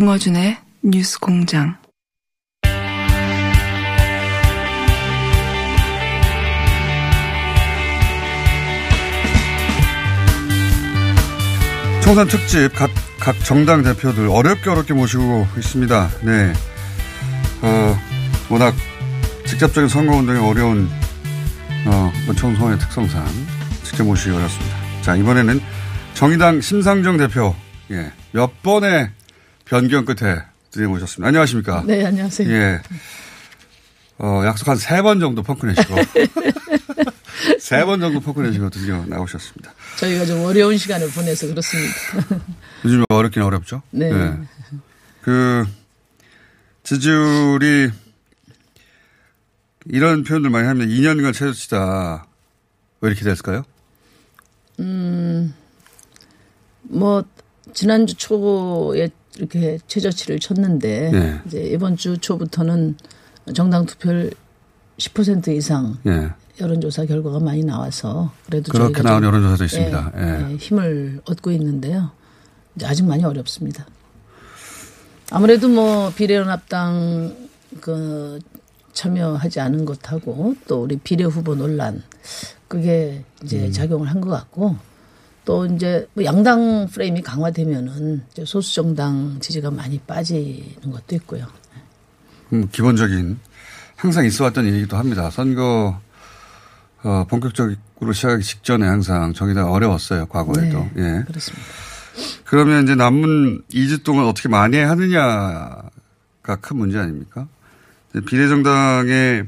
김어준의 뉴스 공장. 총선 특집 각, 각 정당 대표들 어렵게 어렵게 모시고 있습니다. 네. 어, 워낙 직접적인 선거운동이 어려운 어, 총선의 특성상 직접 모시기 어렵습니다. 자, 이번에는 정의당 심상정 대표, 예, 몇 번의 변경 끝에 드디어 모셨습니다. 안녕하십니까? 네, 안녕하세요. 예. 어, 약속 한 세 번 정도 포크 내시고. 세 번 정도 포크 내시고 드디어 나오셨습니다. 저희가 좀 어려운 시간을 보내서 그렇습니다. 요즘 어렵긴 어렵죠? 네. 네. 그, 지지율이 이런 표현들 많이 하면 2년간 최저치다. 왜 이렇게 됐을까요? 음, 뭐, 지난주 초에 이렇게 최저치를 쳤는데, 네. 이제 이번 주 초부터는 정당 투표를 10% 이상 네. 여론조사 결과가 많이 나와서 그래도 그렇게 나온 여론조사도 있습니다. 예, 예. 힘을 얻고 있는데요. 이제 아직 많이 어렵습니다. 아무래도 뭐 비례연합당 그 참여하지 않은 것하고 또 우리 비례 후보 논란 그게 이제 음. 작용을 한 것 같고 또 이제 뭐 양당 프레임이 강화되면은 소수 정당 지지가 많이 빠지는 것도 있고요. 음, 기본적인 항상 있어왔던 일이기도 합니다. 선거 어, 본격적으로 시작하기 직전에 항상 정의당 어려웠어요. 과거에도. 네, 예. 그렇습니다. 그러면 이제 남은 2주 동안 어떻게 만회하느냐가 큰 문제 아닙니까? 비례정당에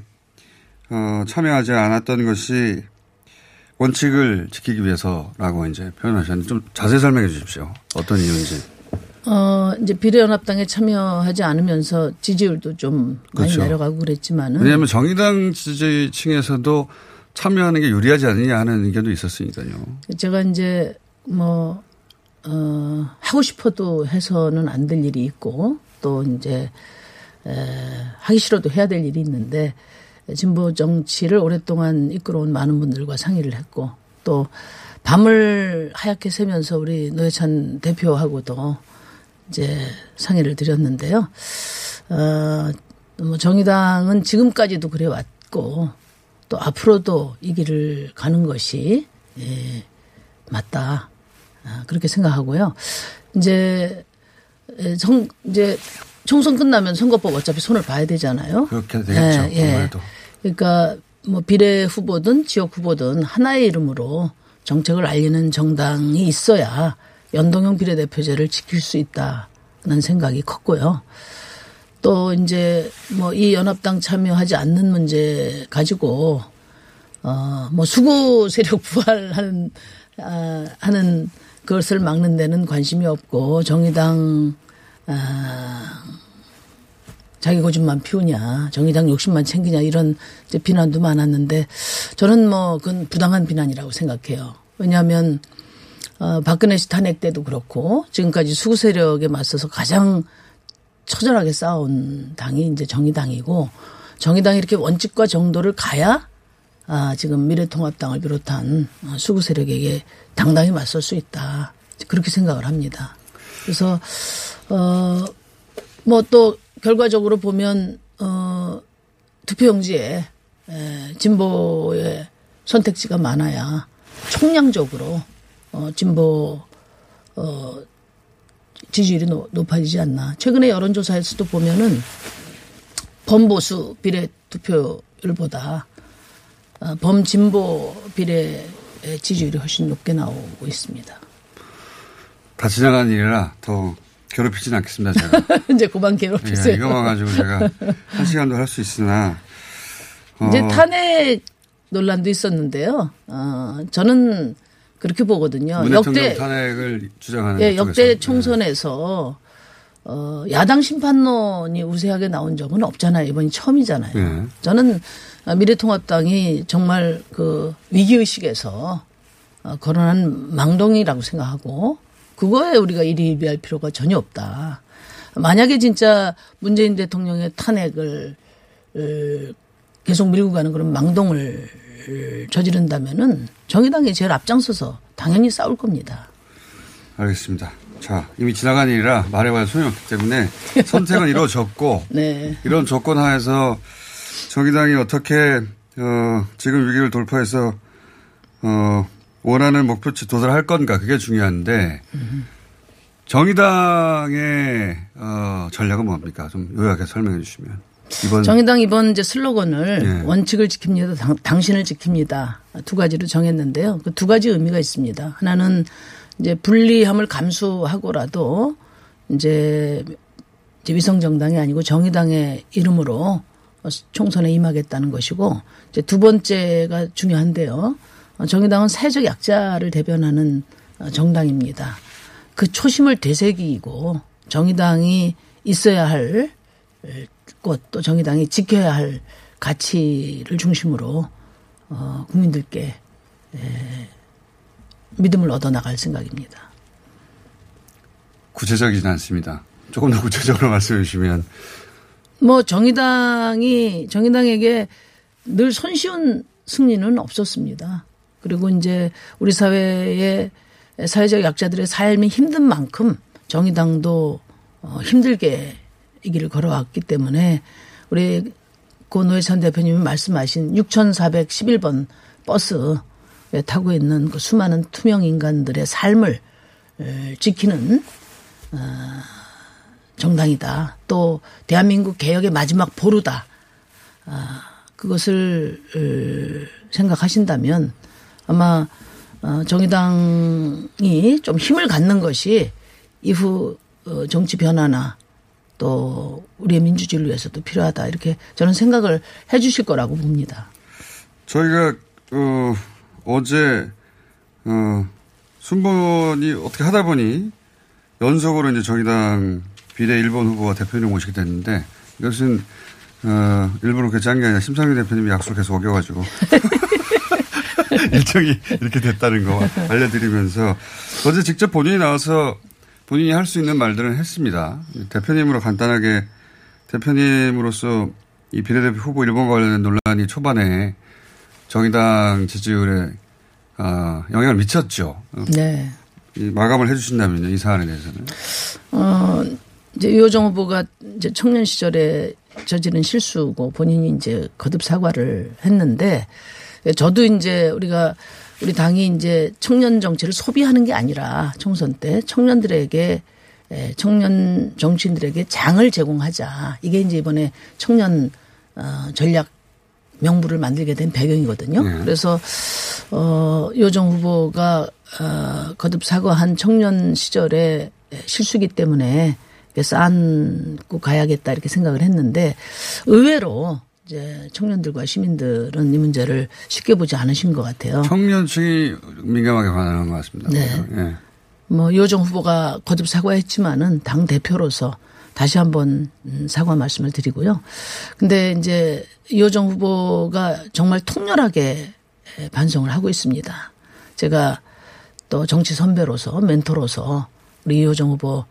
어, 참여하지 않았던 것이 원칙을 지키기 위해서라고 이제 표현하셨는데 좀 자세히 설명해 주십시오. 어떤 이유인지. 어, 이제 비례연합당에 참여하지 않으면서 지지율도 좀 그렇죠. 많이 내려가고 그랬지만은. 왜냐하면 정의당 지지층에서도 참여하는 게 유리하지 않느냐 하는 의견도 있었으니까요. 제가 이제 뭐, 어, 하고 싶어도 해서는 안 될 일이 있고 또 이제 에, 하기 싫어도 해야 될 일이 있는데 진보 정치를 오랫동안 이끌어온 많은 분들과 상의를 했고 또 밤을 하얗게 새면서 우리 노회찬 대표하고도 이제 상의를 드렸는데요. 어, 뭐 정의당은 지금까지도 그래 왔고 또 앞으로도 이 길을 가는 것이 예, 맞다. 아, 그렇게 생각하고요. 이제 성 이제 총선 끝나면 선거법 어차피 손을 봐야 되잖아요. 그렇게 되겠죠. 예, 예. 그러니까 뭐 비례 후보든 지역 후보든 하나의 이름으로 정책을 알리는 정당이 있어야 연동형 비례대표제를 지킬 수 있다는 생각이 컸고요. 또 이제 뭐 이 연합당 참여하지 않는 문제 가지고 어뭐 수구 세력 부활하는 아 하는 그것을 막는 데는 관심이 없고 정의당 아 자기 고집만 피우냐, 정의당 욕심만 챙기냐 이런 비난도 많았는데 저는 뭐 그건 부당한 비난이라고 생각해요. 왜냐하면 어, 박근혜 씨 탄핵 때도 그렇고 지금까지 수구 세력에 맞서서 가장 처절하게 싸운 당이 이제 정의당이고 정의당이 이렇게 원칙과 정도를 가야 아, 지금 미래통합당을 비롯한 수구 세력에게 당당히 맞설 수 있다. 그렇게 생각을 합니다. 그래서 어, 뭐 또 결과적으로 보면 어, 투표용지에 에, 진보의 선택지가 많아야 총량적으로 어, 진보 어, 지지율이 높아지지 않나. 최근에 여론조사에서도 보면은 범보수 비례 투표율보다 어, 범진보 비례 지지율이 훨씬 높게 나오고 있습니다. 다 지나간 일이라 더 괴롭히진 않겠습니다, 제가. 이제 그만 괴롭히세요. 예, 이거만 가지고 제가 한 시간도 할 수 있으나. 어. 이제 탄핵 논란도 있었는데요. 어, 저는 그렇게 보거든요. 역대 탄핵을 주장하는 예, 역대 네. 총선에서 어, 야당 심판론이 우세하게 나온 적은 없잖아요. 이번이 처음이잖아요. 네. 저는 미래통합당이 정말 그 위기의식에서 어, 거론한 망동이라고 생각하고 그거에 우리가 일희일비할 필요가 전혀 없다. 만약에 진짜 문재인 대통령의 탄핵을 계속 밀고 가는 그런 망동을 저지른다면은 정의당이 제일 앞장서서 당연히 싸울 겁니다. 알겠습니다. 자, 이미 지나간 일이라 말해봐야 소용없기 때문에 선택은 이루어졌고 네. 이런 조건 하에서 정의당이 어떻게 어, 지금 위기를 돌파해서 어, 원하는 목표치 도달할 건가 그게 중요한데 정의당의 어, 전략은 뭡니까? 좀 요약해 설명해 주시면. 이번 정의당 이번 이제 슬로건을 예. 원칙을 지킵니다. 당, 당신을 지킵니다. 두 가지로 정했는데요. 그 두 가지 의미가 있습니다. 하나는 이제 불리함을 감수하고라도 이제 이제 위성 정당이 아니고 정의당의 이름으로 총선에 임하겠다는 것이고 이제 두 번째가 중요한데요. 어, 정의당은 사회적 약자를 대변하는 어, 정당입니다. 그 초심을 되새기고 정의당이 있어야 할 곳 또 정의당이 지켜야 할 가치를 중심으로 어, 국민들께 에, 믿음을 얻어 나갈 생각입니다. 구체적이진 않습니다. 조금 더 구체적으로 말씀해 주시면 뭐 정의당이 정의당에게 늘 손쉬운 승리는 없었습니다. 그리고 이제 우리 사회의 사회적 약자들의 삶이 힘든 만큼 정의당도 어, 힘들게 이 길을 걸어왔기 때문에 우리 고 노회찬 대표님이 말씀하신 6,411번 버스에 타고 있는 그 수많은 투명 인간들의 삶을 에, 지키는 어, 정당이다. 또 대한민국 개혁의 마지막 보루다. 아, 그것을 어, 생각하신다면 아마 어, 정의당이 좀 힘을 갖는 것이 이후 어, 정치 변화나 또 우리의 민주주의를 위해서도 필요하다 이렇게 저는 생각을 해 주실 거라고 봅니다. 저희가 어, 어제 어, 순번이 어떻게 하다 보니 연속으로 이제 정의당 비례 1번 후보와 대표님 모시게 됐는데 이것은 어, 일부러 그렇게 짠게 아니라 심상정 대표님이 계속 어겨가지고 일정이 이렇게 됐다는 거 알려드리면서 어제 직접 본인이 나와서 본인이 할 수 있는 말들은 했습니다. 대표님으로 간단하게 대표님으로서 이 비례대표 후보 1번과 관련된 논란이 초반에 정의당 지지율에 어, 영향을 미쳤죠. 네. 이 마감을 해 주신다면요, 이 사안에 대해서는. 어, 이제 유호정 후보가 이제 청년 시절에 저지른 실수고 본인이 이제 거듭 사과를 했는데 저도 이제 우리가 우리 당이 이제 청년 정치를 소비하는 게 아니라 총선 때 청년들에게 에, 청년 정치인들에게 장을 제공하자. 이게 이제 이번에 청년 어, 전략 명부를 만들게 된 배경이거든요. 네. 그래서 어 요정 후보가 어 거듭 사과한 청년 시절의 실수기 때문에 쌓고 가야겠다 이렇게 생각을 했는데 의외로 이제 청년들과 시민들은 이 문제를 쉽게 보지 않으신 것 같아요. 청년층이 민감하게 반응한 것 같습니다. 네. 예. 뭐 요정 후보가 거듭 사과했지만은 당 대표로서 다시 한번 음, 사과 말씀을 드리고요. 근데 이제 이호정 후보가 정말 통렬하게 반성을 하고 있습니다. 제가 또 정치 선배로서 멘토로서 우리 이호정 후보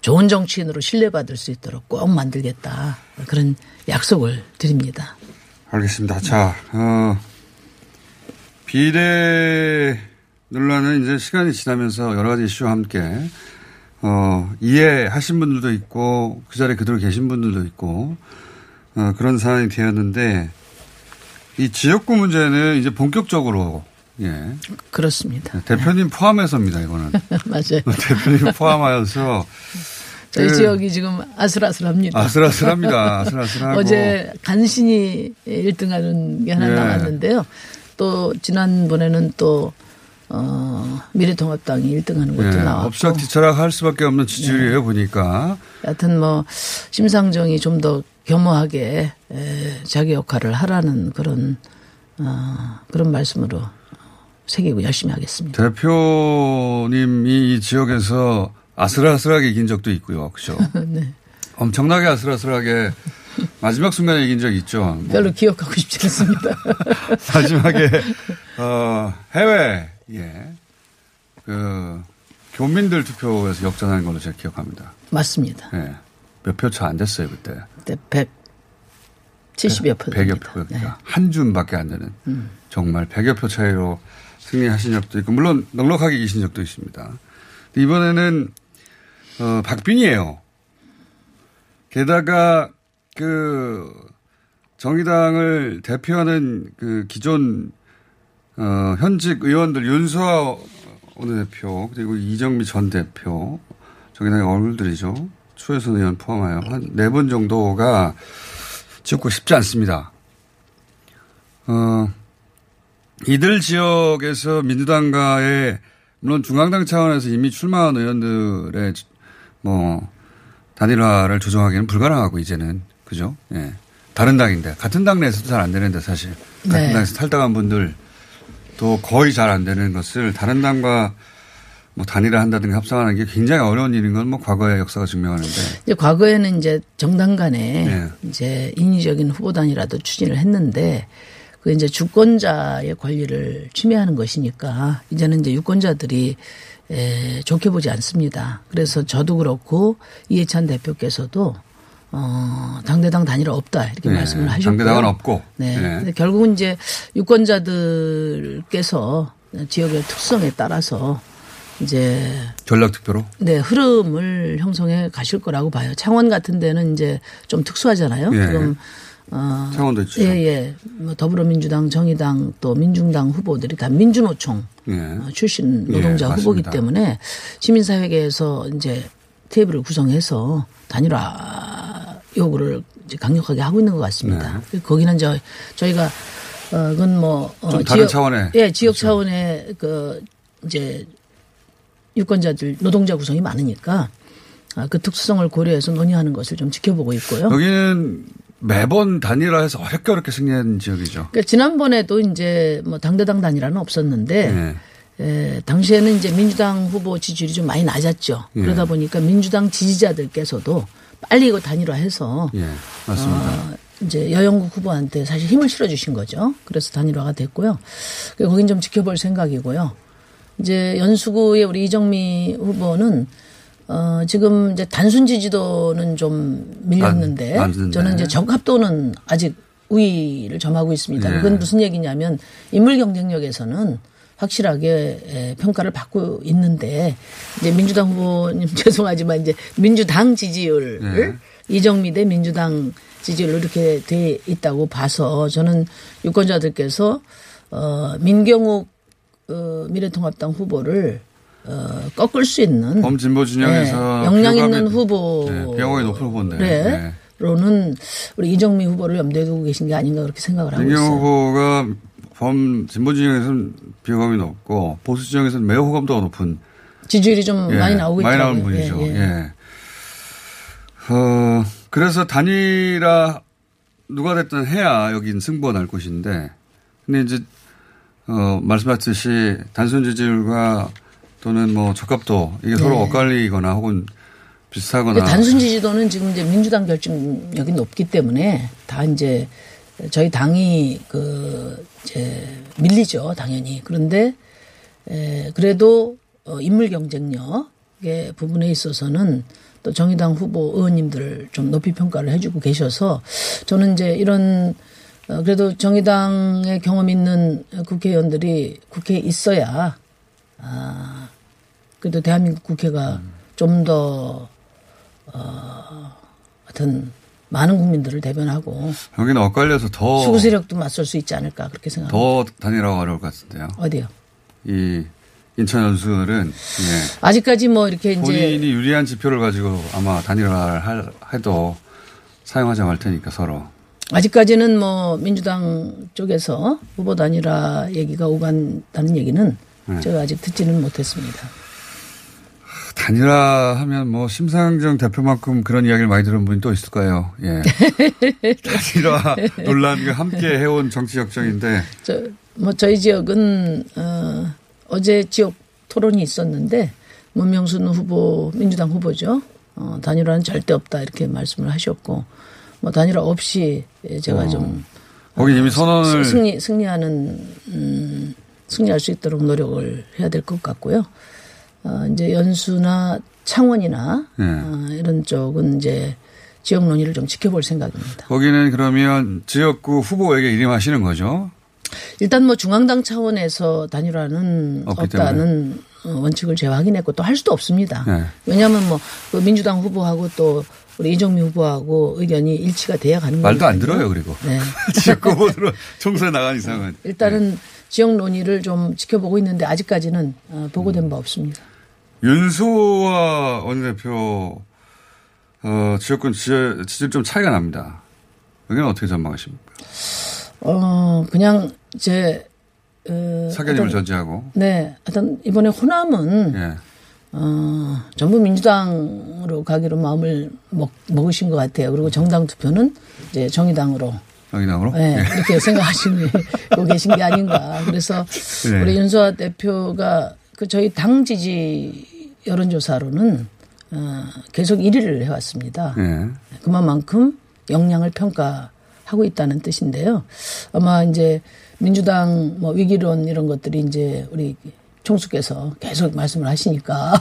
좋은 정치인으로 신뢰받을 수 있도록 꼭 만들겠다 그런 약속을 드립니다. 알겠습니다. 자, 어, 비례 논란은 이제 시간이 지나면서 여러 가지 이슈와 함께 어, 이해하신 분들도 있고 그 자리에 그대로 계신 분들도 있고 어, 그런 상황이 되었는데 이 지역구 문제는 이제 본격적으로 예. 그렇습니다. 대표님 포함해서입니다, 이거는. 맞아요. 대표님 포함하여서 저희 그 지역이 지금 아슬아슬합니다. 아슬아슬합니다. 아슬아슬하고 어제 간신히 1등하는 게 하나 예. 나왔는데요. 또 지난번에는 또 어, 미래통합당이 1등하는 것도 예, 나왔고. 엎치락뒤치락 할 수밖에 없는 지지율이에요, 보니까. 여하튼 뭐 심상정이 좀 더 겸허하게 에, 자기 역할을 하라는 그런 어, 그런 말씀으로 새기고 열심히 하겠습니다. 대표님이 이 지역에서 아슬아슬하게 이긴 적도 있고요. 그죠? 네. 엄청나게 아슬아슬하게 마지막 순간에 이긴 적이 있죠. 뭐 별로 기억하고 싶지 않습니다. 마지막에, 어, 해외, 예. 그, 교민들 투표에서 역전한 걸로 제가 기억합니다. 맞습니다. 예. 몇 표 차 안 됐어요, 그때. 그때 170여 표. 100여 표, 그러니까. 한 줌밖에 안 되는. 정말 100여 표 차이로 승리하신 적도 있고, 물론 넉넉하게 이기신 적도 있습니다. 이번에는 어, 박빙이에요. 게다가 그 정의당을 대표하는 그 기존 어, 현직 의원들 윤수아 원내대표 그리고 이정미 전 대표 정의당의 얼굴들이죠. 추혜선 의원 포함하여 한네분 정도가 지역구 쉽지 않습니다. 어, 이들 지역에서 민주당과의 물론 중앙당 차원에서 이미 출마한 의원들의 뭐 단일화를 조정하기는 불가능하고 이제는 그죠? 예. 다른 당인데 같은 당 내에서도 잘 안 되는데 사실 같은 네. 당에서 탈당한 분들 또 거의 잘 안 되는 것을 다른 당과 뭐 단일화 한다든가 협상하는 게 굉장히 어려운 일인 건 뭐 과거의 역사가 증명하는데 이제 과거에는 이제 정당 간에 네. 이제 인위적인 후보 단위라도 추진을 했는데 그 이제 주권자의 권리를 침해하는 것이니까 이제는 이제 유권자들이 에, 좋게 보지 않습니다. 그래서 저도 그렇고 이해찬 대표께서도 어, 당대당 단일화 없다 이렇게 네. 말씀을 하셨고요. 당대당은 없고. 네. 네. 근데 결국은 이제 유권자들께서 지역의 특성에 따라서 이제 전략 투표로 네, 흐름을 형성해 가실 거라고 봐요. 창원 같은 데는 이제 좀 특수하잖아요. 예. 지금 어 창원도 있죠. 예, 예. 뭐 더불어민주당, 정의당 또 민중당 후보들이 다 민주노총 예. 어, 출신 노동자 예, 후보기. 때문에 시민사회계에서 이제 테이블을 구성해서 단일화 요구를 강력하게 하고 있는 것 같습니다. 거기는 저 저희가 어 그건 뭐 어, 네. 좀 다른 차원의 예 지역 그렇죠. 차원의 그 이제 유권자들 노동자 구성이 많으니까 아, 그 특수성을 고려해서 논의하는 것을 좀 지켜보고 있고요. 여기는 매번 단일화해서 어렵게 어렵게 승리한 지역이죠. 그러니까 지난번에도 이제 뭐 당대당 단일화는 없었는데 네. 에, 당시에는 이제 민주당 후보 지지율이 좀 많이 낮았죠. 예. 그러다 보니까 민주당 지지자들께서도 빨리 이거 단일화해서 예, 맞습니다. 어, 이제 여영국 후보한테 사실 힘을 실어주신 거죠. 그래서 단일화가 됐고요. 그리고 거긴 좀 지켜볼 생각이고요. 이제 연수구의 우리 이정미 후보는 어, 지금 이제 단순 지지도는 좀 밀렸는데 안-. 저는 이제 적합도는 아직 우위를 점하고 있습니다. 예. 그건 무슨 얘기냐면 인물 경쟁력에서는 확실하게 에, 평가를 받고 있는데 이제 민주당 후보님 죄송하지만 이제 민주당 지지율 네. 이정미 대 민주당 지지율로 이렇게 돼 있다고 봐서 저는 유권자들께서 어 민경욱 어, 미래통합당 후보를 어, 꺾을 수 있는 범진보 진영에서 네, 비호감이- 있는 후보 네, 비호감이 높은 후보인데. 네. 네. 로는 우리 이정미 후보를 염두에 두고 계신 게 아닌가 그렇게 생각을 하고 있어요. 후보가 범 진보 진영에서는 비호감이 높고 보수 진영에서는 매우 호감도가 높은 지지율이 좀 예, 많이 나오고 많이. 나오는 분이죠. 예, 예. 예. 어, 그래서 단일화 누가 됐든 해야 여긴 승부가 날 것인데 근데 이제 어, 말씀하셨듯이 단순 지지율과 또는 뭐 적합도 이게 서로 네. 엇갈리거나 혹은 비슷하거나 단순 지지도는 지금 이제 민주당 결집력이 높기 때문에 다 이제 저희 당이 그 이제 밀리죠 당연히 그런데 에 그래도 어 인물 경쟁력의 부분에 있어서는 또 정의당 후보 의원님들 좀 높이 평가를 해주고 계셔서 저는 이제 이런 어 그래도 정의당의 경험 있는 국회의원들이 국회에 있어야 아 그래도 대한민국 국회가 좀더 어, 하여튼 많은 국민들을 대변하고 여기는 엇갈려서 더 수구 세력도 맞설 수 있지 않을까 그렇게 생각합니다. 더 단일화가 어려울 것 같은데요. 어디요? 이 인천 연수는 예. 아직까지 뭐 이렇게 이제 본인이 유리한 지표를 가지고 아마 단일화를 할- 해도 사용하지 않을 테니까 서로. 아직까지는 뭐 민주당 쪽에서 후보 단일화 얘기가 오간다는 얘기는 네. 제가 아직 듣지는 못했습니다. 단일화 하면 뭐 심상정 대표만큼 그런 이야기를 많이 들은 분이 또 있을까요? 예. 단일화 논란과 함께 해온 정치 역정인데 저, 뭐 저희 지역은 어, 어제 지역 토론이 있었는데 문명순 후보 민주당 후보죠. 어, 단일화는 절대 없다 이렇게 말씀을 하셨고 뭐 단일화 없이 제가 좀 거기 이미 선언을 승리 승리하는 음, 승리할 수 있도록 노력을 해야 될 것 같고요. 어, 이제 연수나 창원이나 네. 어, 이런 쪽은 이제 지역 논의를 좀 지켜볼 생각입니다. 거기는 그러면 지역구 후보에게 이름하시는 거죠? 일단 뭐 중앙당 차원에서 단일화는 없다는 어, 원칙을 재확인했고 또 할 수도 없습니다. 네. 왜냐하면 뭐그 민주당 후보하고 또 우리 이정미 후보하고 의견이 일치가 돼야 가는 말도 안 거거든요. 들어요, 그리고. 네. 지역 후보들은 총선에 나간 이상은. 일단은 지역 논의를 좀 지켜보고 있는데 아직까지는 어, 보고된 바 없습니다. 윤소와 원내대표, 어, 지역권 지지율, 지지율 좀 차이가 납니다. 여기는 어떻게 전망하십니까? 어 그냥 제 어, 사견임을 어떤- 전제하고. 네, 하여튼 이번에 호남은 예. 어, 전부 민주당으로 가기로 마음을 먹, 먹으신 것 같아요. 그리고 정당 투표는 이제 정의당으로 정의당으로? 네, 예. 이렇게 생각하시고 계신 게 아닌가. 그래서 네. 우리 윤소아 대표가 그 저희 당 지지 여론조사로는 어, 계속 1위를 해왔습니다. 예. 그만큼 역량을 평가하고 있다는 뜻인데요. 아마 이제 민주당 뭐 위기론 이런 것들이 이제 우리 총수께서 계속 말씀을 하시니까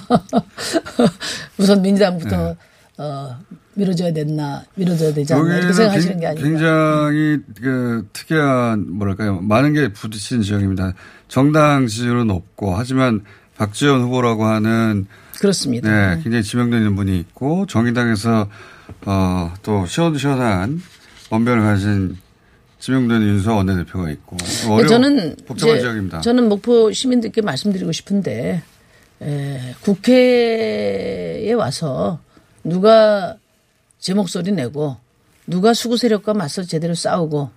우선 민주당부터 어, 밀어줘야 됐나 밀어줘야 되지 않나 이렇게 생각하시는 게 굉- 아닌가. 굉장히 그 특이한 뭐랄까요 많은 게 부딪히는 지역입니다. 정당 지지율은 높고 하지만 박지원 후보라고 하는 그렇습니다. 네 굉장히 지명도 있는 분이 있고 정의당에서 어 또 시원시원한 원변을 가진 있는 윤수아 원내대표가 있고 어려운 저는 복잡한 지역입니다. 저는 목포 시민들께 말씀드리고 싶은데 에, 국회에 와서 누가 제 목소리 내고 누가 수구 세력과 맞서 제대로 싸우고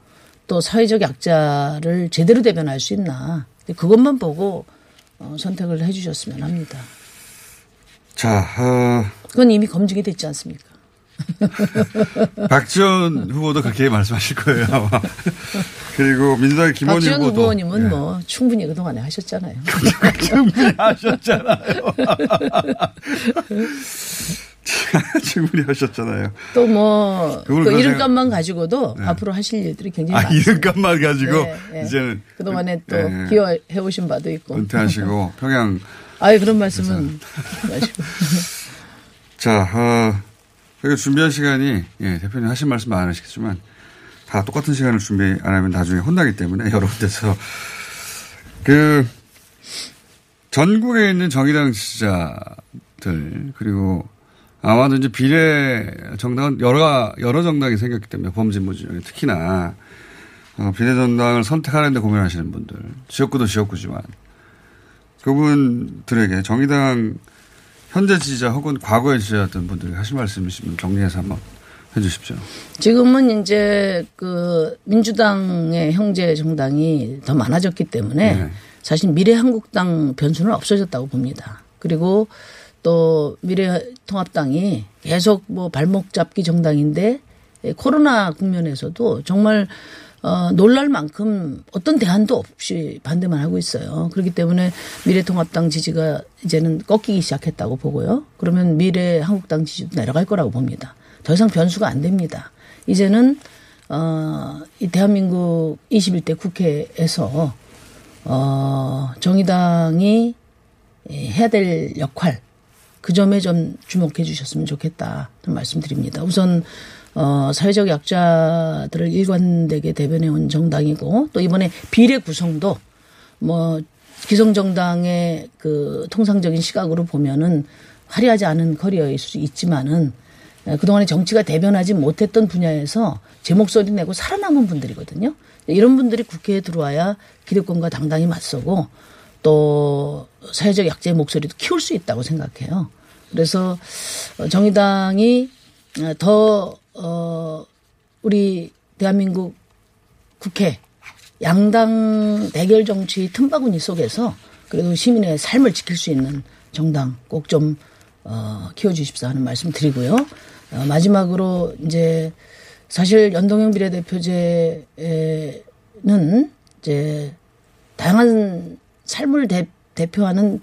또 사회적 약자를 제대로 대변할 수 있나 그것만 보고 어, 선택을 해주셨으면 합니다. 자 어, 그건 이미 검증이 됐지 않습니까? 박지원 후보도 그렇게 말씀하실 거예요 아마. 그리고 민주당의 김원희 박지원 후보도 후보님은 예. 뭐 충분히 그동안에 하셨잖아요. 충분히 하셨잖아요. 충분히 하셨잖아요. 또뭐 그냥- 이름값만 가지고도 앞으로 하실 일들이 굉장히 아, 많습니다. 이름값만 가지고 네, 네. 이제는 그동안에 또 네, 기여해 오신 바도 있고. 은퇴하시고 평양 아유 그런 말씀은 마시고. 자, 어, 준비한 시간이 예, 대표님 하신 말씀 많으시겠지만 다 똑같은 시간을 준비 안 하면 나중에 혼나기 때문에 여러 군데서 그 전국에 있는 정의당 지지자들 그리고 아마도 이제 비례 정당은 여러 여러 정당이 생겼기 때문에 범진보 중에 특히나 어, 비례 정당을 선택하는데 고민하시는 분들 지역구도 지역구지만 그분들에게 정의당 현재 지지자 혹은 과거에 지지자였던 분들이 하실 말씀 있으면 정리해서 한번 해 주십시오. 지금은 이제 그 민주당의 형제 정당이 더 많아졌기 때문에 네. 사실 미래한국당 변수는 없어졌다고 봅니다. 그리고 또 미래통합당이 계속 뭐 발목 잡기 정당인데 예, 코로나 국면에서도 정말 어, 놀랄 만큼 어떤 대안도 없이 반대만 하고 있어요. 그렇기 때문에 미래통합당 지지가 이제는 꺾이기 시작했다고 보고요. 그러면 미래 한국당 지지도 내려갈 거라고 봅니다. 더 이상 변수가 안 됩니다. 이제는 어, 이 대한민국 21대 국회에서 어, 정의당이 해야 될 역할 그 점에 좀 주목해 주셨으면 좋겠다 말씀드립니다. 우선 어, 사회적 약자들을 일관되게 대변해 온 정당이고 또 이번에 비례 구성도 뭐 기성 정당의 그 통상적인 시각으로 보면은 화려하지 않은 커리어일 수 있지만은 에, 그동안에 정치가 대변하지 못했던 분야에서 제 목소리 내고 살아남은 분들이거든요. 이런 분들이 국회에 들어와야 기득권과 당당히 맞서고 또 사회적 약자의 목소리도 키울 수 있다고 생각해요. 그래서 어, 정의당이 어, 더, 어, 우리 대한민국 국회 양당 대결 정치 틈바구니 속에서 그래도 시민의 삶을 지킬 수 있는 정당 꼭좀 어, 키워주십사 하는 말씀 드리고요. 어, 마지막으로 이제 사실 연동형 비례대표제는 이제 다양한 삶을 대, 대표하는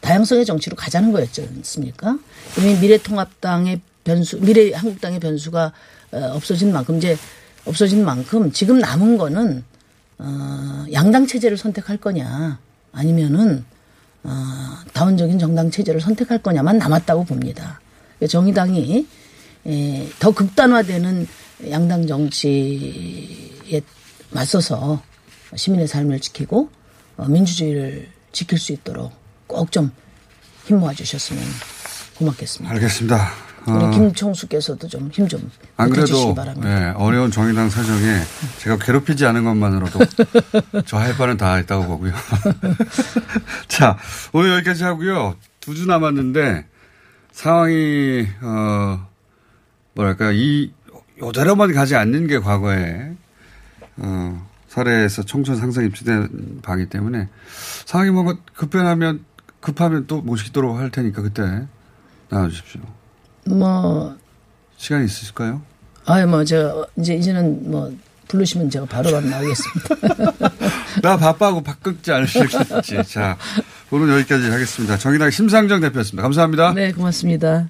다양성의 정치로 가자는 거였지 않습니까? 이미 미래통합당의 변수, 미래한국당의 변수가 어, 없어진 만큼 이제 없어진 만큼 지금 남은 거는 어, 양당 체제를 선택할 거냐 아니면은 어, 다원적인 정당 체제를 선택할 거냐만 남았다고 봅니다. 정의당이 에, 더 극단화되는 양당 정치에 맞서서 시민의 삶을 지키고 어, 민주주의를 지킬 수 있도록 꼭 좀 힘 모아 주셨으면 고맙겠습니다. 알겠습니다. 우리 어, 김총수께서도 좀 힘 좀 안 그래도 바랍니다. 예, 어려운 정의당 사정에 제가 괴롭히지 않은 것만으로도 저 할 바는 다 했다고 보고요. 자, 오늘 여기까지 하고요. 두 주 남았는데 상황이 어 뭐랄까 이 요대로만 가지 않는 게 과거에 어 사례에서 총선 상승 입지된 바기 때문에 상황이 뭔가 급변하면 급하면 또 모시도록 할 테니까 그때 나와주십시오. 뭐 시간이 있으실까요? 아유 뭐 제가 이제 이제는 뭐 부르시면 제가 바로 바로 나오겠습니다. 나 바빠하고 바꾸지 않으실지. 자, 오늘 여기까지 하겠습니다. 정의당 심상정 대표였습니다. 감사합니다. 네 고맙습니다.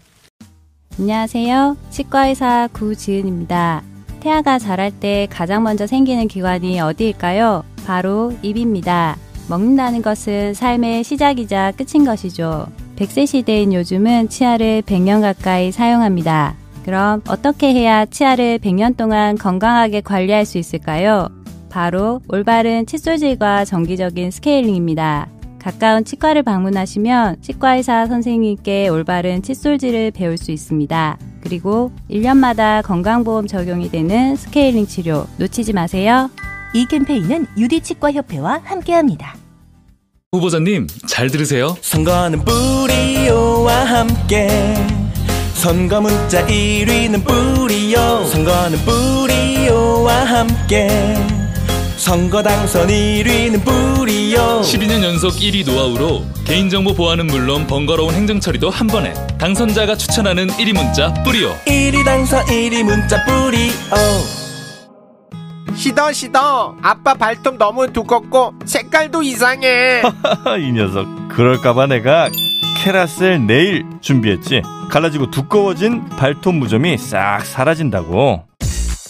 안녕하세요. 치과의사 구지은입니다. 태아가 자랄 때 가장 먼저 생기는 기관이 어디일까요? 바로 입입니다. 먹는다는 것은 삶의 시작이자 끝인 것이죠. 100세 시대인 요즘은 치아를 100년 가까이 사용합니다. 그럼 어떻게 해야 치아를 100년 동안 건강하게 관리할 수 있을까요? 바로 올바른 칫솔질과 정기적인 스케일링입니다. 가까운 치과를 방문하시면 치과의사 선생님께 올바른 칫솔질을 배울 수 있습니다. 그리고 1년마다 건강보험 적용이 되는 스케일링 치료 놓치지 마세요. 이 캠페인은 유디치과협회와 함께합니다. 후보자님 잘 들으세요. 선거는 뿌리오와 함께 선거 문자 1위는 뿌리오 선거는 뿌리오와 함께 선거 당선 1위는 뿌리오 12년 연속 1위 노하우로 개인정보 보안은 물론 번거로운 행정처리도 한 번에 당선자가 추천하는 1위 문자 뿌리오. 1위 당선 1위 문자 뿌리오 시더 시더. 아빠 발톱 너무 두껍고 색깔도 이상해. 이 녀석. 그럴까봐 내가 캐라셀 네일 준비했지. 갈라지고 두꺼워진 발톱 무좀이 싹 사라진다고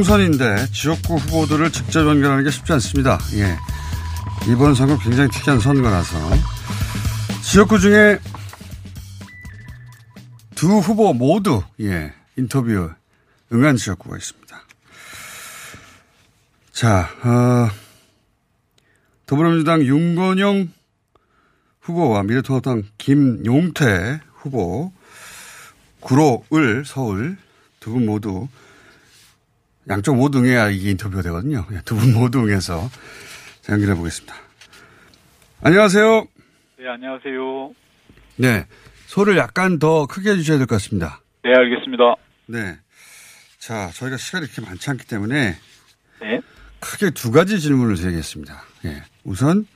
총선인데 지역구 후보들을 직접 연결하는 게 쉽지 않습니다. 예. 이번 선거 굉장히 특이한 선거라서 지역구 중에 두 후보 모두 예 인터뷰 응한 지역구가 있습니다. 자, 어, 더불어민주당 윤건영 후보와 미래통합당 김용태 후보 구로을 서울 두 분 모두 양쪽 모두 응해야 이게 인터뷰가 되거든요. 두 분 모두 응해서 연결해 보겠습니다. 안녕하세요. 네, 안녕하세요. 네. 소리를 약간 더 크게 해주셔야 될 것 같습니다. 네, 알겠습니다. 네. 자, 저희가 시간이 이렇게 많지 않기 때문에 네. 크게 두 가지 질문을 드리겠습니다. 예. 우선,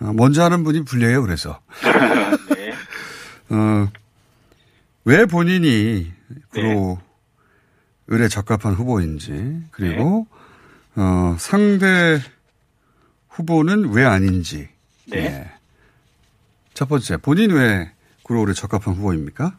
어, 먼저 하는 분이 불리해요, 그래서. 네. 어, 왜 본인이 구로 을에 적합한 후보인지, 그리고, 어, 상대 후보는 왜 아닌지. 네. 예. 첫 번째, 본인 왜 구로을에 적합한 후보입니까?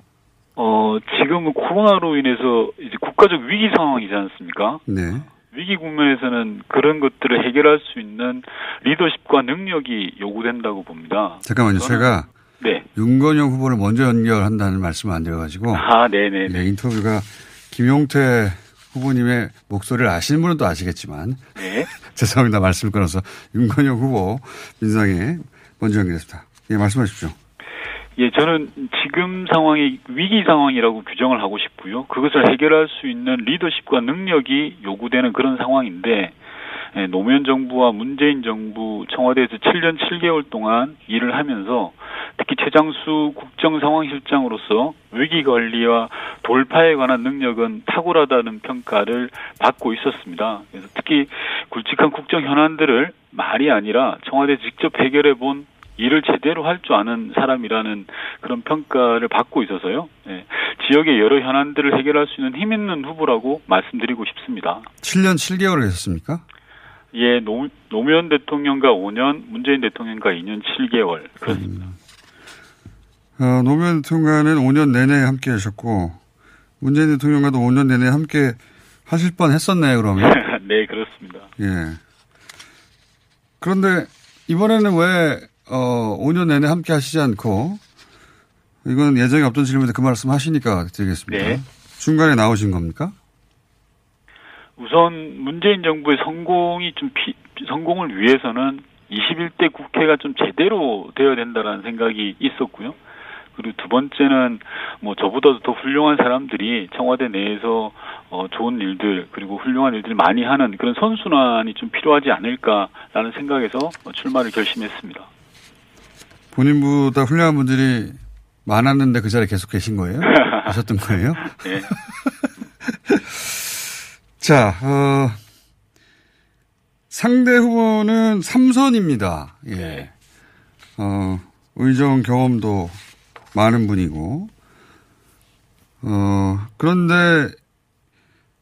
어, 지금은 코로나로 인해서 이제 국가적 위기 상황이지 않습니까? 네. 위기 국면에서는 그런 것들을 해결할 수 있는 리더십과 능력이 요구된다고 봅니다. 잠깐만요. 제가 네. 윤건영 후보를 먼저 연결한다는 말씀은 안 되어가지고. 아, 네네. 예, 인터뷰가 김용태 후보님의 목소리를 아시는 분은 또 아시겠지만. 네. 죄송합니다. 말씀을 끊어서. 윤건영 후보 민주당에 먼저 연결했습니다. 예, 말씀하십시오. 예, 저는 지금 상황이 위기 상황이라고 규정을 하고 싶고요. 그것을 해결할 수 있는 리더십과 능력이 요구되는 그런 상황인데, 예, 노무현 정부와 문재인 정부 청와대에서 7년 7개월 동안 일을 하면서 특히 최장수 국정상황실장으로서 위기 관리와 돌파에 관한 능력은 탁월하다는 평가를 받고 있었습니다. 그래서 특히 굵직한 국정 현안들을 말이 아니라 청와대 직접 해결해 본 일을 제대로 할 줄 아는 사람이라는 그런 평가를 받고 있어서요. 예, 지역의 여러 현안들을 해결할 수 있는 힘 있는 후보라고 말씀드리고 싶습니다. 7년 7개월을 했었습니까? 예, 노, 노무현 대통령과 5년, 문재인 대통령과 2년 7개월 그렇습니다. 어, 노무현 대통령과는 5년 내내 함께 하셨고, 문재인 대통령과도 5년 내내 함께 하실 뻔 했었네요, 그러면. 네, 그렇습니다. 예. 그런데 이번에는 왜, 어, 5년 내내 함께 하시지 않고, 이건 예정이 없던 질문인데 그 말씀 하시니까 드리겠습니다. 네. 중간에 나오신 겁니까? 우선 문재인 정부의 성공이 좀 피, 성공을 위해서는 21대 국회가 좀 제대로 되어야 된다라는 생각이 있었고요. 그리고 두 번째는 뭐 저보다도 더 훌륭한 사람들이 청와대 내에서 어 좋은 일들 그리고 훌륭한 일들을 많이 하는 그런 선순환이 좀 필요하지 않을까라는 생각에서 출마를 결심했습니다. 본인보다 훌륭한 분들이 많았는데 그 자리에 계속 계신 거예요? 하셨던 거예요? 네. 자, 어, 상대 후보는 삼선입니다. 예. 어, 의정 경험도 많은 분이고, 어, 그런데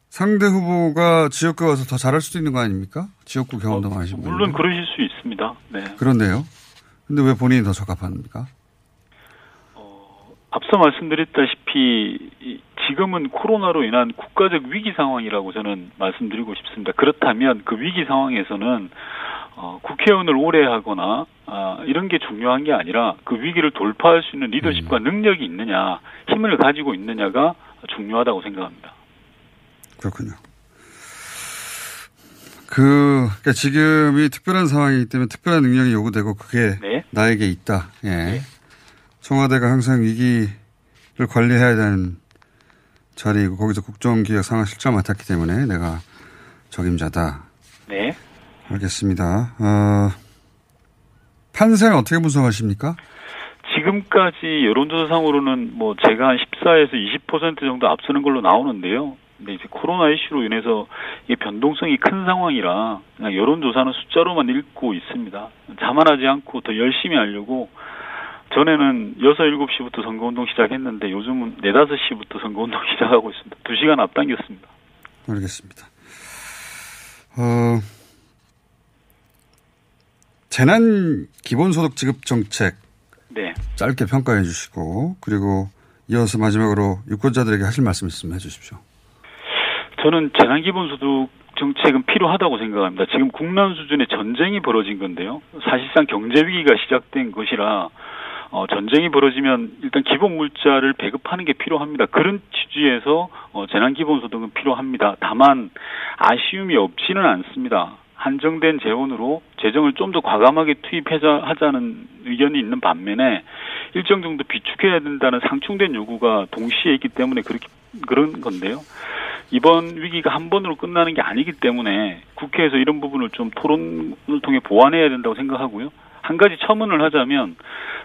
상대 후보가 지역구 가서 더 잘할 수도 있는 거 아닙니까? 지역구 경험도 많으신 분. 물론 그러실 수 있습니다. 네. 그런데요. 근데 왜 본인이 더 적합합니까? 앞서 말씀드렸다시피 이- 지금은 코로나로 인한 국가적 위기 상황이라고 저는 말씀드리고 싶습니다. 그렇다면 그 위기 상황에서는 어, 국회의원을 오래 하거나 아, 이런 게 중요한 게 아니라 그 위기를 돌파할 수 있는 리더십과 능력이 있느냐, 힘을 가지고 있느냐가 중요하다고 생각합니다. 그렇군요. 그, 그러니까 지금이 특별한 상황이기 때문에 특별한 능력이 요구되고 그게 네. 나에게 있다. 예. 청와대가 항상 위기를 관리해야 되는 자리이고 거기서 국정기획 상황실장 맡았기 때문에 내가 적임자다. 네. 알겠습니다. 어, 판세는 어떻게 분석하십니까? 지금까지 여론조사상으로는 뭐 제가 한 14에서 20% 정도 앞서는 걸로 나오는데요. 근데 이제 코로나 이슈로 인해서 이게 변동성이 큰 상황이라 그냥 여론조사는 숫자로만 읽고 있습니다. 자만하지 않고 더 열심히 하려고 전에는 6, 7시부터 선거운동 시작했는데 요즘은 4, 5시부터 선거운동 시작하고 있습니다. 2시간 앞당겼습니다. 알겠습니다. 어, 재난 기본소득 지급 정책 네. 짧게 평가해 주시고 그리고 이어서 마지막으로 유권자들에게 하실 말씀 있으면 해 주십시오. 저는 재난 기본소득 정책은 필요하다고 생각합니다. 지금 국난 수준의 전쟁이 벌어진 건데요. 사실상 경제 위기가 시작된 것이라 어, 전쟁이 벌어지면 일단 기본 물자를 배급하는 게 필요합니다. 그런 취지에서 어, 재난기본소득은 필요합니다. 다만 아쉬움이 없지는 않습니다. 한정된 재원으로 재정을 좀 더 과감하게 투입하자 하자는 의견이 있는 반면에 일정 정도 비축해야 된다는 상충된 요구가 동시에 있기 때문에 그렇게 그런 건데요. 이번 위기가 한 번으로 끝나는 게 아니기 때문에 국회에서 이런 부분을 좀 토론을 통해 보완해야 된다고 생각하고요. 한 가지 첨언을 하자면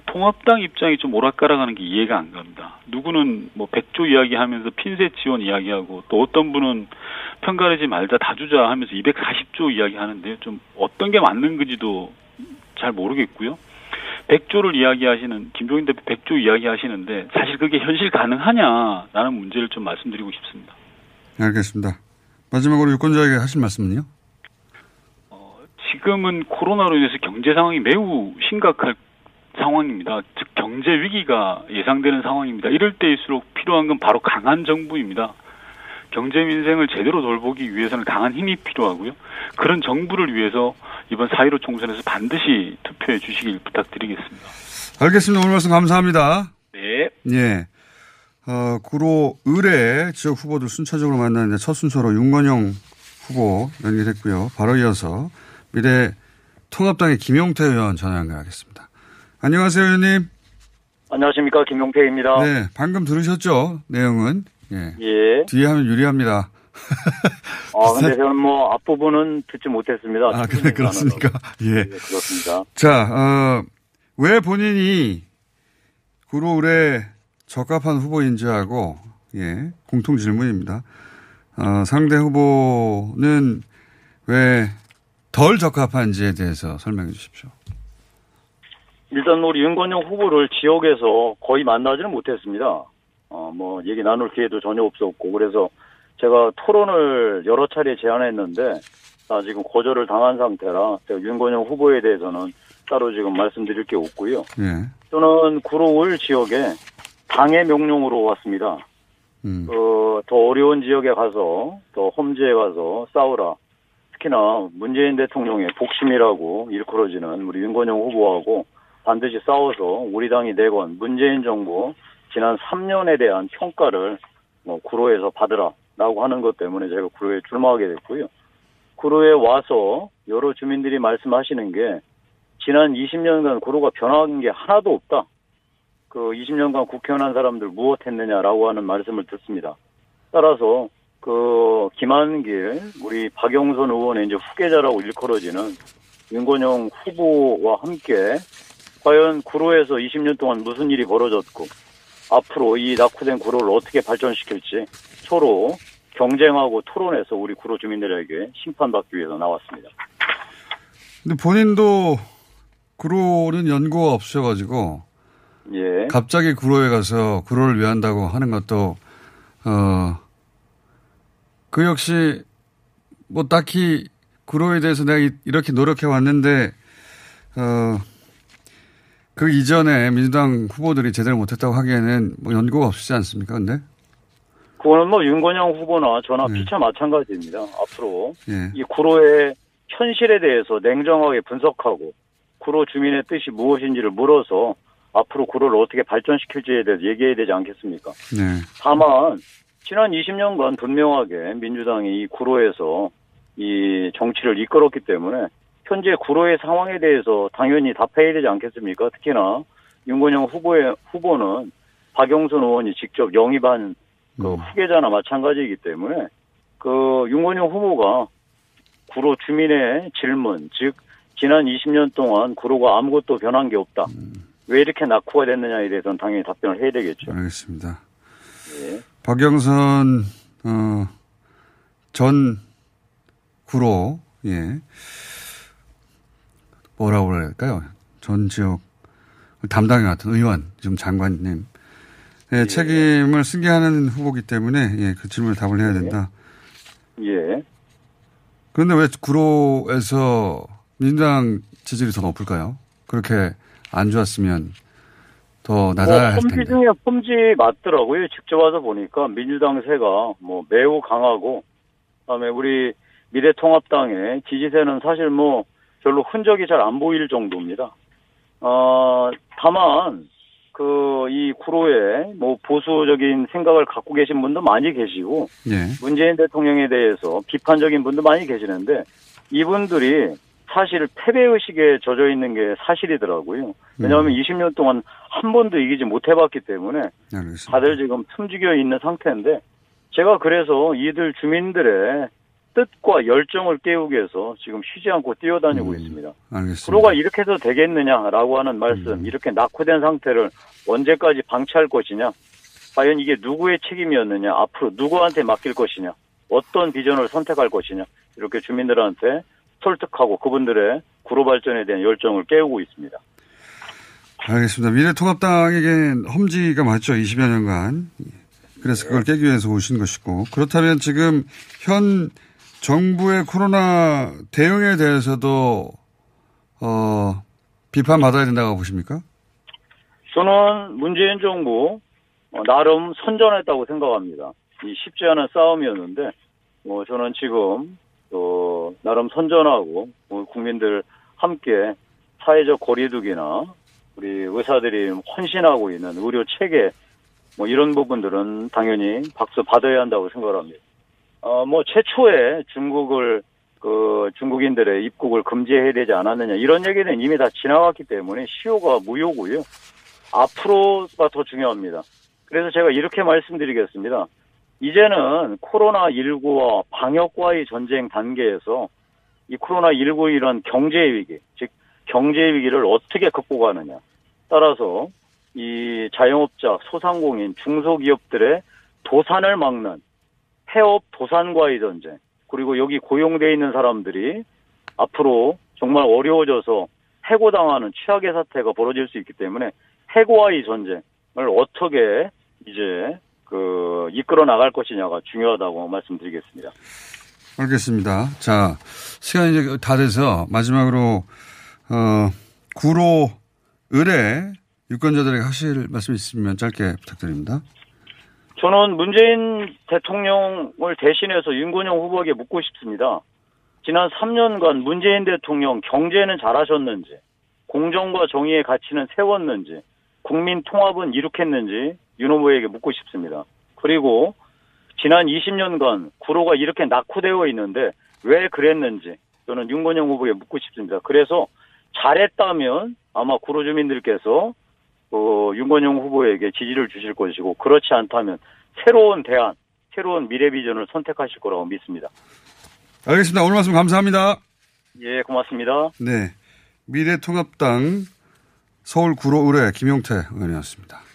통합당 입장이 좀 오락가락하는 게 이해가 안 갑니다. 누구는 뭐 100조 이야기하면서 핀셋 지원 이야기하고 또 어떤 분은 편가르지 말자 다 주자 하면서 240조 이야기하는데요. 좀 어떤 게 맞는 건지도 잘 모르겠고요. 100조를 이야기하시는 김종인 대표 100조 이야기하시는데 사실 그게 현실 가능하냐라는 문제를 좀 말씀드리고 싶습니다. 알겠습니다. 마지막으로 유권자에게 하실 말씀은요? 지금은 코로나로 인해서 경제 상황이 매우 심각할 상황입니다. 즉 경제 위기가 예상되는 상황입니다. 이럴 때일수록 필요한 건 바로 강한 정부입니다. 경제 민생을 제대로 돌보기 위해서는 강한 힘이 필요하고요. 그런 정부를 위해서 이번 4.15 총선에서 반드시 투표해 주시길 부탁드리겠습니다. 알겠습니다. 오늘 말씀 감사합니다. 네. 예. 어, 구로 의뢰 지역 후보들 순차적으로 만나는 첫 순서로 윤건영 후보 연결했고요. 바로 이어서 미래 통합당의 김용태 의원 전화 연결하겠습니다. 안녕하세요, 의원님. 안녕하십니까 김용태입니다. 네, 방금 들으셨죠? 내용은. 예. 예. 뒤에 하면 유리합니다. 아 근데 저는 뭐 앞부분은 듣지 못했습니다. 아, 그래, 그렇습니까? 예. 그렇습니다. 자, 어, 왜 본인이 구로 의뢰 적합한 후보인지 하고, 예, 공통 질문입니다. 어, 상대 후보는 왜 덜 적합한지에 대해서 설명해 주십시오. 일단 우리 윤건영 후보를 지역에서 거의 만나지는 못했습니다. 어, 뭐 얘기 나눌 기회도 전혀 없었고 그래서 제가 토론을 여러 차례 제안했는데 다 지금 거절을 당한 상태라 제가 윤건영 후보에 대해서는 따로 지금 말씀드릴 게 없고요. 예. 저는 구로울 지역에 당의 명령으로 왔습니다. 음. 어, 더 어려운 지역에 가서 더 험지에 가서 싸우라. 특히나 문재인 대통령의 복심이라고 일컬어지는 우리 윤건영 후보하고 반드시 싸워서 우리 당이 내건 문재인 정부 지난 3년에 대한 평가를 뭐 구로에서 받으라라고 하는 것 때문에 제가 구로에 출마하게 됐고요. 구로에 와서 여러 주민들이 말씀하시는 게 지난 20년간 구로가 변한 게 하나도 없다. 그 20년간 국회의원 한 사람들 무엇했느냐라고 하는 말씀을 듣습니다. 따라서 그 김한길 우리 박영선 의원의 이제 후계자라고 일컬어지는 윤건영 후보와 함께 과연 구로에서 20년 동안 무슨 일이 벌어졌고 앞으로 이 낙후된 구로를 어떻게 발전시킬지 서로 경쟁하고 토론해서 우리 구로 주민들에게 심판받기 위해서 나왔습니다. 근데 본인도 구로는 연고가 없어가지고 예. 갑자기 구로에 가서 구로를 위한다고 하는 것도 어, 그 역시 뭐 딱히 구로에 대해서 내가 이- 이렇게 노력해 왔는데 어, 그 이전에 민주당 후보들이 제대로 못했다고 하기에는 뭐 연고가 없지 않습니까? 근데 그거는 뭐 윤건영 후보나 저나 피차 마찬가지입니다. 앞으로 예. 이 구로의 현실에 대해서 냉정하게 분석하고 구로 주민의 뜻이 무엇인지를 물어서 앞으로 구로를 어떻게 발전시킬지에 대해서 얘기해야 되지 않겠습니까? 네. 다만 지난 20년간 분명하게 민주당이 이 구로에서 이 정치를 이끌었기 때문에 현재 구로의 상황에 대해서 당연히 답해야 되지 않겠습니까? 특히나 윤건영 후보의 후보는 박영선 의원이 직접 영입한 그 후계자나 마찬가지이기 때문에 그 윤건영 후보가 구로 주민의 질문, 즉 지난 20년 동안 구로가 아무것도 변한 게 없다. 왜 이렇게 낙후가 됐느냐에 대해서는 당연히 답변을 해야 되겠죠. 알겠습니다. 예. 박영선 어, 전 구로 예 뭐라고 그래야 할까요? 전 지역 담당에 같은 의원 지금 장관님 예, 책임을 승계하는 후보기 때문에 예, 그 질문을 답을 해야 된다. 예. 그런데 왜 구로에서 민주당 지지율이 더 높을까요? 그렇게 안 좋았으면 더 낮아야 할뭐 험지 텐데. 중에 험지 맞더라고요. 직접 와서 보니까 민주당 세가 뭐 매우 강하고 그다음에 우리 미래통합당의 지지세는 사실 뭐 별로 흔적이 잘 안 보일 정도입니다. 어 다만 그 이 구로에 뭐 보수적인 생각을 갖고 계신 분도 많이 계시고 예. 문재인 대통령에 대해서 비판적인 분도 많이 계시는데 이분들이 사실 패배의식에 젖어 있는 게 사실이더라고요. 왜냐하면 20년 동안 한 번도 이기지 못해봤기 때문에 알겠습니다. 다들 지금 숨죽여 있는 상태인데 제가 그래서 이들 주민들의 뜻과 열정을 깨우기 위해서 지금 쉬지 않고 뛰어다니고 있습니다. 알겠습니다. 구로가 이렇게 해도 되겠느냐라고 하는 말씀, 이렇게 낙후된 상태를 언제까지 방치할 것이냐, 과연 이게 누구의 책임이었느냐, 앞으로 누구한테 맡길 것이냐, 어떤 비전을 선택할 것이냐, 이렇게 주민들한테 설득하고 그분들의 구로 발전에 대한 열정을 깨우고 있습니다. 알겠습니다. 미래통합당에겐 험지가 맞죠. 20여 년간. 그래서 그걸 깨기 위해서 오신 것이고. 그렇다면 지금 현 정부의 코로나 대응에 대해서도, 어, 비판받아야 된다고 보십니까? 저는 문재인 정부 어, 나름 선전했다고 생각합니다. 이 쉽지 않은 싸움이었는데 뭐 저는 지금 또 나름 선전하고 뭐 국민들 함께 사회적 거리두기나 우리 의사들이 헌신하고 있는 의료 체계 뭐 이런 부분들은 당연히 박수 받아야 한다고 생각합니다. 어 뭐 최초에 중국을 그 중국인들의 입국을 금지해야 되지 않았느냐 이런 얘기는 이미 다 지나갔기 때문에 시효가 무효고요. 앞으로가 더 중요합니다. 그래서 제가 이렇게 말씀드리겠습니다. 이제는 코로나19와 방역과의 전쟁 단계에서 이 코로나19 이런 경제 위기, 즉 경제 위기를 어떻게 극복하느냐. 따라서 이 자영업자, 소상공인, 중소기업들의 도산을 막는 폐업 도산과의 전쟁, 그리고 여기 고용돼 있는 사람들이 앞으로 정말 어려워져서 해고당하는 최악의 사태가 벌어질 수 있기 때문에 해고와의 전쟁을 어떻게 이제 그 이끌어 나갈 것이냐가 중요하다고 말씀드리겠습니다. 알겠습니다. 자, 시간이 이제 다 돼서 마지막으로, 어, 구로 을에 유권자들에게 하실 말씀 있으면 짧게 부탁드립니다. 저는 문재인 대통령을 대신해서 윤건영 후보에게 묻고 싶습니다. 지난 3년간 문재인 대통령 경제는 잘하셨는지, 공정과 정의의 가치는 세웠는지, 국민 통합은 이룩했는지 윤 후보에게 묻고 싶습니다. 그리고 지난 20년간 구로가 이렇게 낙후되어 있는데 왜 그랬는지 저는 윤건영 후보에게 묻고 싶습니다. 그래서 잘했다면 아마 구로 주민들께서 어, 윤건영 후보에게 지지를 주실 것이고 그렇지 않다면 새로운 대안, 새로운 미래 비전을 선택하실 거라고 믿습니다. 알겠습니다. 오늘 말씀 감사합니다. 예, 고맙습니다. 네. 미래통합당 서울 구로 의뢰 김용태 의원이었습니다.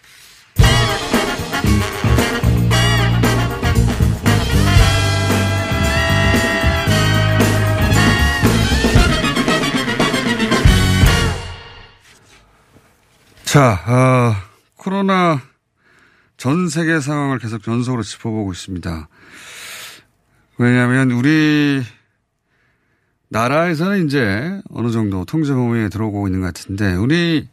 자, 어, 코로나 전 세계 상황을 계속 전속으로 짚어보고 있습니다. 왜냐하면 우리 나라에서는 이제 어느 정도 통제 범위에 들어오고 있는 것 같은데 우리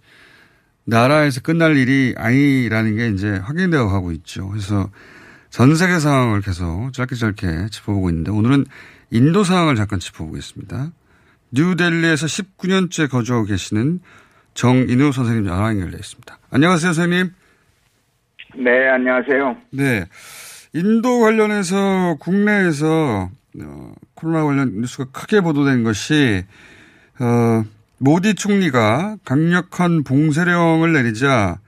나라에서 끝날 일이 아니라는 게 이제 확인되어 가고 있죠. 그래서 전 세계 상황을 계속 짧게 짧게 짚어보고 있는데 오늘은 인도 상황을 잠깐 짚어보겠습니다. 뉴델리에서 19년째 거주하고 계시는 정인우 선생님 전화 연결되어 있습니다. 안녕하세요, 선생님. 네, 안녕하세요. 네. 인도 관련해서 국내에서 어, 코로나 관련 뉴스가 크게 보도된 것이 어, 모디 총리가 강력한 봉쇄령을 내리자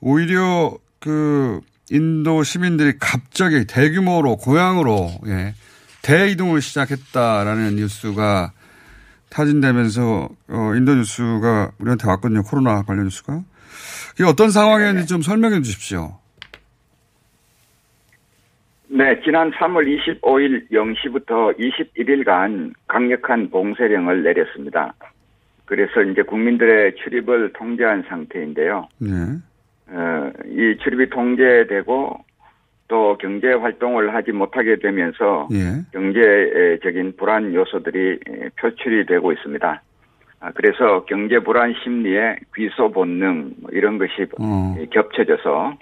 오히려 그 인도 시민들이 갑자기 대규모로 고향으로 예, 대이동을 시작했다라는 뉴스가 타진되면서 어, 인도 뉴스가 우리한테 왔거든요. 코로나 관련 뉴스가. 이게 어떤 상황이었는지 좀 설명해 주십시오. 네, 지난 3월 25일 0시부터 21일간 강력한 봉쇄령을 내렸습니다. 그래서 이제 국민들의 출입을 통제한 상태인데요. 네. 어, 이 출입이 통제되고 또 경제 활동을 하지 못하게 되면서 예. 경제적인 불안 요소들이 표출이 되고 있습니다. 아, 그래서 경제 불안 심리에 귀소 본능 뭐 이런 것이 어. 겹쳐져서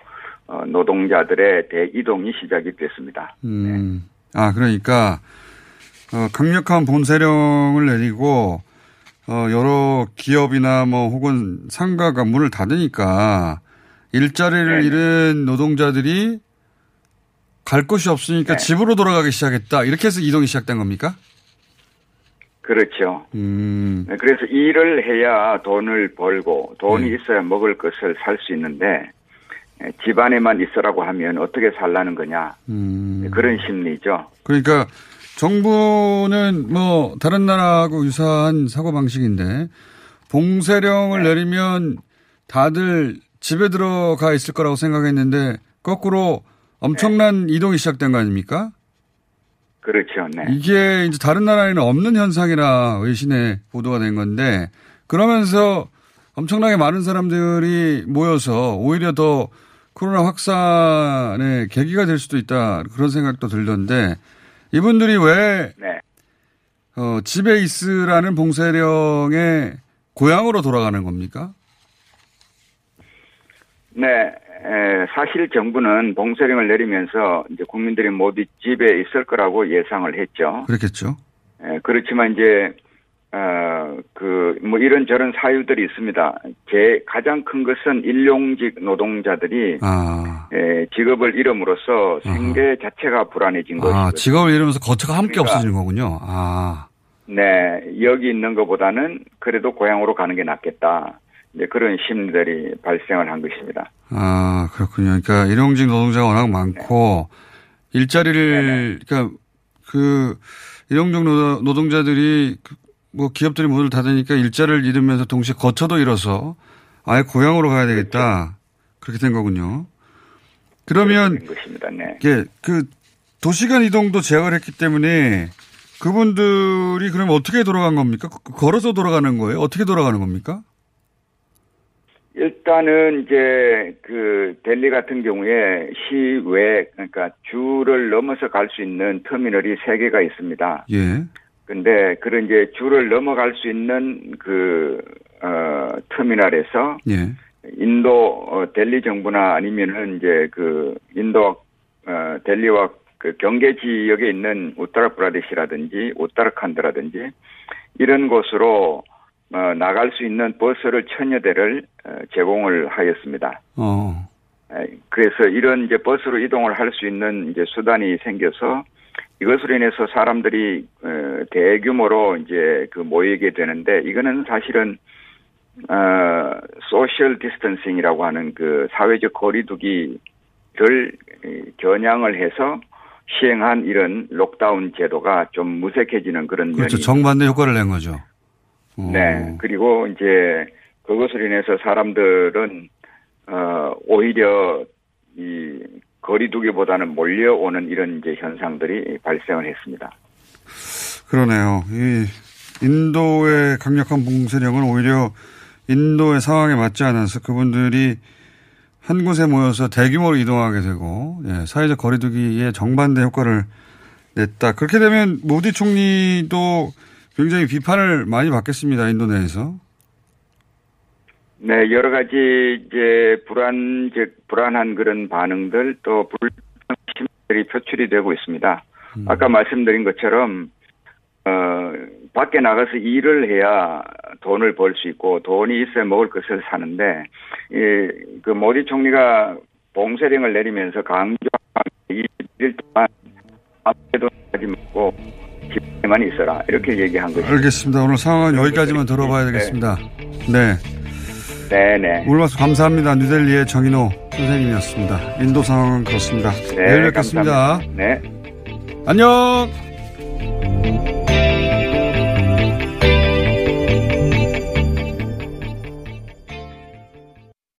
어, 노동자들의 대이동이 시작이 됐습니다. 음. 아, 그러니까, 어, 강력한 본세령을 내리고, 어, 여러 기업이나 뭐 혹은 상가가 문을 닫으니까 일자리를 네. 잃은 노동자들이 갈 곳이 없으니까 네. 집으로 돌아가기 시작했다. 이렇게 해서 이동이 시작된 겁니까? 그렇죠. 음. 네, 그래서 일을 해야 돈을 벌고 돈이 네. 있어야 먹을 것을 살 수 있는데 에, 집안에만 있으라고 하면 어떻게 살라는 거냐 음. 네, 그런 심리죠. 그러니까 정부는 뭐 다른 나라하고 유사한 사고 방식인데 봉쇄령을 내리면 다들 집에 들어가 있을 거라고 생각했는데 거꾸로 엄청난 이동이 시작된 거 아닙니까? 그렇죠. 네. 이게 이제 다른 나라에는 없는 현상이라 외신에 보도가 된 건데 그러면서 엄청나게 많은 사람들이 모여서 오히려 더 코로나 확산의 계기가 될 수도 있다 그런 생각도 들던데 이분들이 왜 네. 어, 집에 있으라는 봉쇄령에 고향으로 돌아가는 겁니까? 네, 에, 사실 정부는 봉쇄령을 내리면서 이제 국민들이 모두 집에 있을 거라고 예상을 했죠. 그렇겠죠. 에, 그렇지만 이제 어, 그, 뭐, 이런 저런 사유들이 있습니다. 제 가장 큰 것은 일용직 노동자들이, 아, 에, 직업을 잃음으로써 생계 자체가 불안해진 것이죠. 아 직업을 잃으면서 거처가 함께 그러니까. 없어지는 거군요. 아, 네, 여기 있는 것보다는 그래도 고향으로 가는 게 낫겠다. 이제 그런 심리들이 발생을 한 것입니다. 아 그렇군요. 그러니까 일용직 노동자가 워낙 많고 일자리를 그러니까 그 일용직 노- 노동자들이 그 뭐 기업들이 문을 닫으니까 일자리를 잃으면서 동시에 거처도 잃어서 아예 고향으로 가야 되겠다 그렇게 된 거군요. 그러면 것입니다. 네. 이게 그 도시간 이동도 제약을 했기 때문에 그분들이 그러면 어떻게 돌아간 겁니까? 그- 걸어서 돌아가는 거예요? 어떻게 돌아가는 겁니까? 일단은 이제 그 델리 같은 경우에 시외 그러니까 주를 넘어서 갈 수 있는 터미널이 세 개가 있습니다. 예. 근데 그런 이제 주를 넘어갈 수 있는 그 어, 터미널에서 예. 인도 어, 델리 정부나 아니면은 이제 그 인도 어, 델리와 그 경계 지역에 있는 우타라프라데시라든지 우타라칸드라든지 이런 곳으로 어, 나갈 수 있는 버스를 천여 대를 어, 제공을 하였습니다. 어. 에, 그래서 이런 이제 버스로 이동을 할 수 있는 이제 수단이 생겨서 이것으로 인해서 사람들이 어, 대규모로 이제 그 모이게 되는데 이거는 사실은 어 social distancing이라고 하는 그 사회적 거리두기를 이, 겨냥을 해서 시행한 이런 lockdown 제도가 좀 무색해지는 그런 그렇죠. 정반대 효과를 낸 거죠. 어. 네. 그리고 이제 그것으로 인해서 사람들은 어 오히려 이 거리두기보다는 몰려오는 이런 이제 현상들이 발생을 했습니다. 그러네요. 이 인도의 강력한 봉쇄령은 오히려 인도의 상황에 맞지 않아서 그분들이 한 곳에 모여서 대규모로 이동하게 되고 예, 사회적 거리두기에 정반대 효과를 냈다. 그렇게 되면 모디 총리도 굉장히 비판을 많이 받겠습니다. 인도 내에서. 네, 여러 가지 이제 불안, 즉 불안한 그런 반응들 또 불신들이 표출이 되고 있습니다. 아까 말씀드린 것처럼 어 밖에 나가서 일을 해야 돈을 벌 수 있고 돈이 있어야 먹을 것을 사는데 이그 모디 총리가 봉쇄령을 내리면서 강조한 일일 동안 아무래도 하지 말고 집에만 있어라 이렇게 얘기한 것이 알겠습니다. 오늘 상황은 여기까지만 들어봐야 되겠습니다. 네. 네네. 오늘 말씀 감사합니다. 뉴델리의 정인호 선생님이었습니다. 인도 상황은 그렇습니다. 네, 내일 뵙겠습니다. 감사합니다. 네. 안녕!